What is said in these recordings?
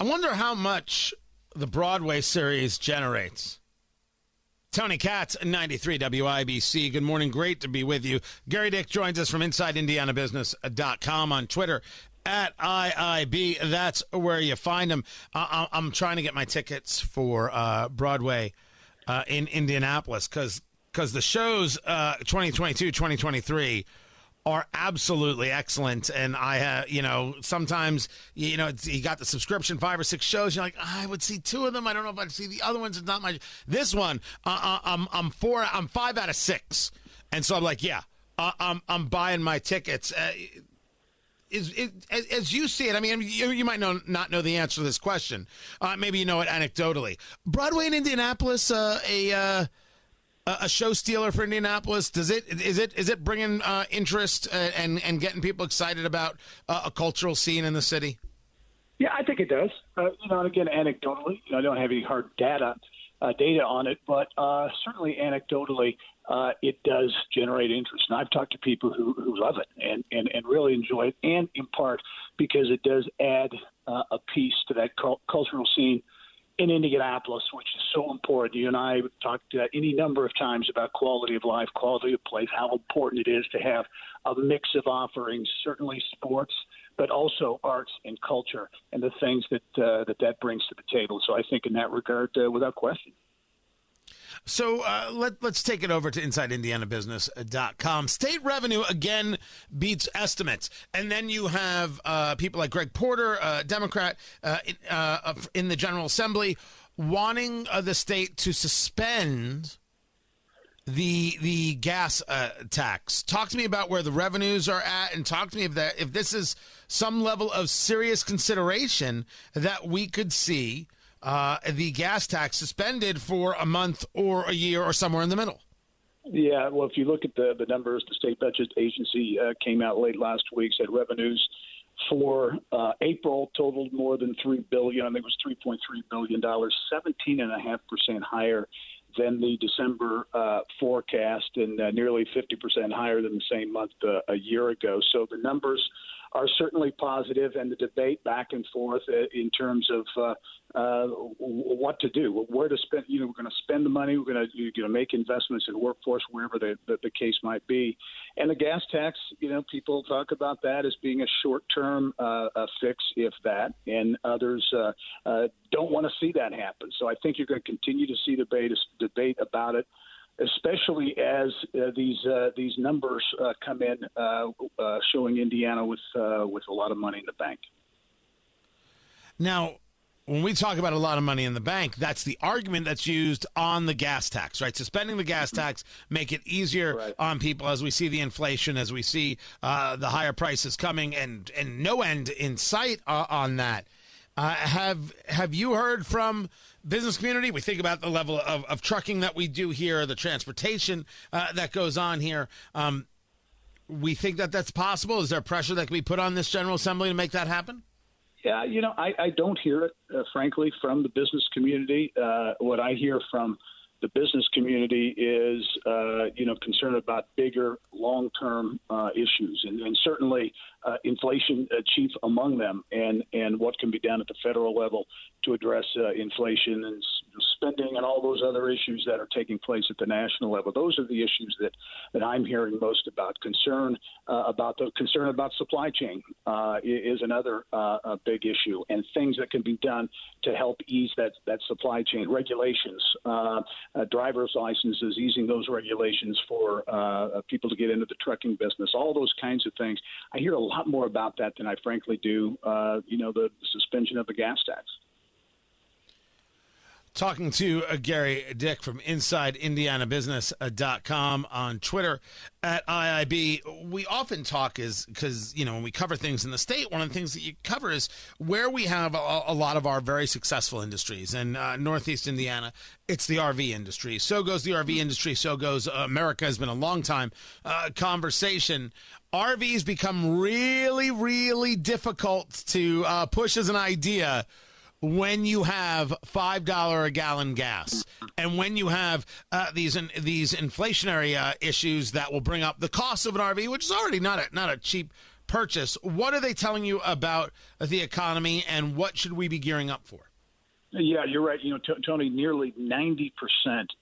I wonder how much the Broadway series generates. Tony Katz, 93 WIBC. Good morning. Great to be with you. Gerry Dick joins us from InsideIndianaBusiness.com on Twitter at IIB. That's where you find him. Uh, I'm trying to get my tickets for uh, Broadway uh, in Indianapolis because because the shows uh, 2022, 2023 are absolutely excellent. And I have, you know, sometimes, you know, you got the subscription, five or six shows. You're like, I would see two of them. I don't know if I'd see the other ones. It's not my, this one, uh, uh, I'm, I'm four, I'm five out of six. And so I'm like, yeah, uh, I'm, I'm buying my tickets. Uh, is, is, as you see it, I mean, you, you might know, not know the answer to this question. Uh, maybe you know it anecdotally. Broadway in Indianapolis, uh, a, uh, show stealer for Indianapolis? Does it is it is it bringing uh, interest uh, and and getting people excited about uh, a cultural scene in the city? Yeah, I think it does. Uh, you know, again, anecdotally, you know, I don't have any hard data uh, data on it, but uh, certainly anecdotally, it does generate interest. And I've talked to people who, who love it and, and, and really enjoy it, and in part because it does add a piece to that cultural scene in Indianapolis, which so important. You and I have talked uh, any number of times about quality of life, quality of place, how important it is to have a mix of offerings, certainly sports, but also arts and culture, and the things that uh, that that brings to the table. So I think in that regard, uh, without question. So uh, let, let's take it over to InsideIndianaBusiness.com. State revenue again beats estimates. And then you have uh, people like Greg Porter, uh, Democrat uh, in, uh, in, the General Assembly, wanting uh, the state to suspend the the gas tax. Talk to me about where the revenues are at, and talk to me if that if this is some level of serious consideration that we could see uh, the gas tax suspended for a month or a year or somewhere in the middle. Yeah, well, if you look at the, the numbers, the state budget agency uh, came out late last week, said revenues for uh, April totaled more than three billion. I think it was three point three billion dollars, seventeen and a half percent higher than the December uh, forecast, and uh, nearly fifty percent higher than the same month uh, a year ago. So the numbers are certainly positive, and the debate back and forth in terms of uh, uh, what to do, where to spend. You know, we're going to spend the money. We're going to you know make investments in workforce wherever the, the, the case might be. And the gas tax, you know, people talk about that as being a short-term uh, a fix, if that, and others uh, uh, don't want to see that happen. So I think you're going to continue to see debate debate about it especially as uh, these uh, these numbers uh, come in uh, uh, showing Indiana with uh, with a lot of money in the bank. Now, when we talk about a lot of money in the bank, that's the argument that's used on the gas tax, right? Suspending the gas tax make it easier right. on people as we see the inflation, as we see the higher prices coming, and and no end in sight on that. Have have you heard from business community. We think about the level of, of trucking that we do here, the transportation uh, that goes on here. Um, we think that that's possible. Is there pressure that can be put on this General Assembly to make that happen? Yeah, you know, I, I don't hear it, uh, frankly, from the business community. Uh, what I hear from the business community is, uh, you know, concerned about bigger, long-term uh, issues, and, and certainly uh, inflation uh, chief among them, and and what can be done at the federal level to address uh, inflation and spending and all those other issues that are taking place at the national level. Those are the issues that, that I'm hearing most about. Concern uh, about the concern about supply chain uh, is another uh, big issue, and things that can be done to help ease that that supply chain. Regulations, uh, uh, driver's licenses, easing those regulations for uh, people to get into the trucking business. All those kinds of things. I hear a lot more about that than I frankly do. you know, the suspension of the gas tax. Talking to uh, Gerry Dick from InsideIndianaBusiness.com on Twitter at IIB. We often talk is because, you know, when we cover things in the state, one of the things that you cover is where we have a, a lot of our very successful industries. In uh, Northeast Indiana, it's the RV industry. So goes the RV industry. So goes America has been a long time uh, conversation. RVs become really, really difficult to uh, push as an idea when you have five dollar a gallon gas, and when you have uh, these in, these inflationary uh, issues that will bring up the cost of an RV, which is already not a not a cheap purchase. What are they telling you about the economy, and what should we be gearing up for? Yeah, you're right. You know, t- Tony, nearly 90%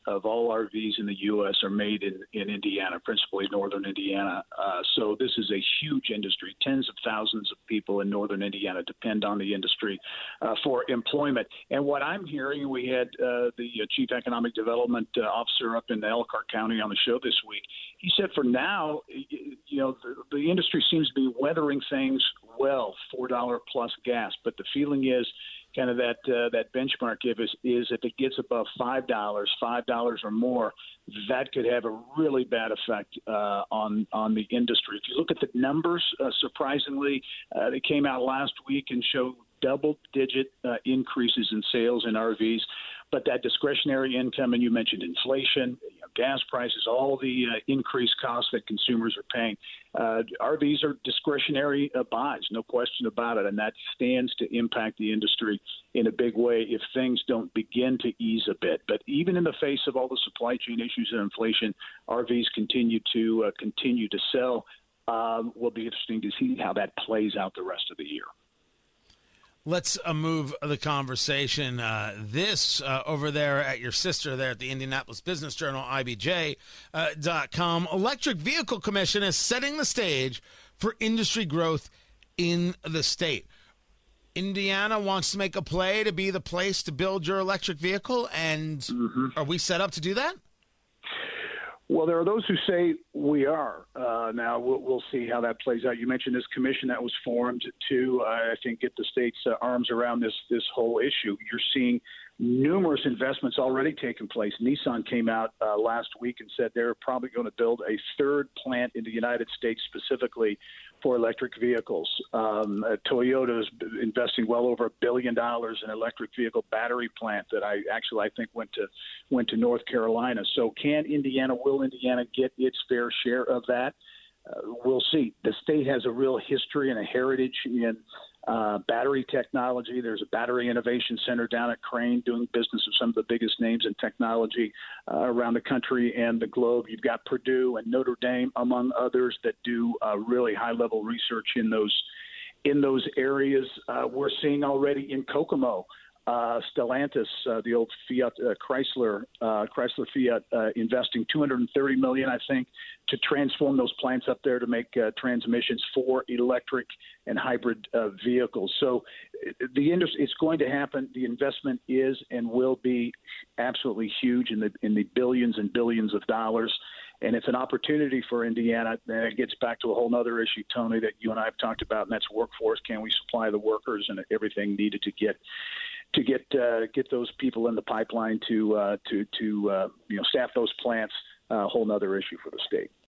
of all RVs in the U.S. are made in, in Indiana, principally northern Indiana. Uh, so this is a huge industry. Tens of thousands of people in northern Indiana depend on the industry uh, for employment. And what I'm hearing, we had uh, the uh, chief economic development uh, officer up in Elkhart County on the show this week. He said for now, you know, the, the industry seems to be weathering things well, $4 plus gas. But the feeling is, kind of that uh, that benchmark if is, is if it gets above five dollars, five dollars or more, that could have a really bad effect uh, on on the industry. If you look at the numbers, uh, surprisingly, uh, they came out last week and showed double digit uh, increases in sales in RVs. But that discretionary income, and you mentioned inflation, gas prices, all the uh, increased costs that consumers are paying. Uh, RVs are discretionary uh, buys, no question about it, and that stands to impact the industry in a big way if things don't begin to ease a bit. But even in the face of all the supply chain issues and inflation, RVs continue to uh, continue to sell. Um, will be interesting to see how that plays out the rest of the year. Let's uh, move the conversation. Uh, this uh, over there at your sister there at the Indianapolis Business Journal, IBJ.com. Uh, Electric Vehicle Commission is setting the stage for industry growth in the state. Indiana wants to make a play to be the place to build your electric vehicle, and mm-hmm. are we set up to do that? Well, there are those who say we are. Uh, now we'll, we'll, see how that plays out. You mentioned this commission that was formed to, uh, I think, get the state's uh, arms around this this whole issue. You're seeing numerous investments already taking place. Nissan came out uh, last week and said they're probably going to build a third plant in the United States specifically for electric vehicles. Um, uh, Toyota is investing well over a billion dollars in electric vehicle battery plant that I actually I think went to went to North Carolina. So can Indiana will Indiana get its fair share of that? Uh, we'll see. The state has a real history and a heritage in uh, battery technology. There's a battery innovation center down at Crane doing business with some of the biggest names in technology uh, around the country and the globe. You've got Purdue and Notre Dame, among others, that do uh, really high level research in those in those areas. Uh, we're seeing already in Kokomo uh, Stellantis, uh, the old Fiat uh, Chrysler, uh, Chrysler Fiat, uh, investing 230 million, I think, to transform those plants up there to make uh, transmissions for electric and hybrid vehicles. So the industry, it's going to happen. The investment is and will be absolutely huge in the in the billions and billions of dollars. And it's an opportunity for Indiana. And it gets back to a whole other issue, Tony, that you and I have talked about, and that's workforce. Can we supply the workers and everything needed to get to get uh, get those people in the pipeline to uh, to to uh, you know staff those plants. A whole other issue for the state.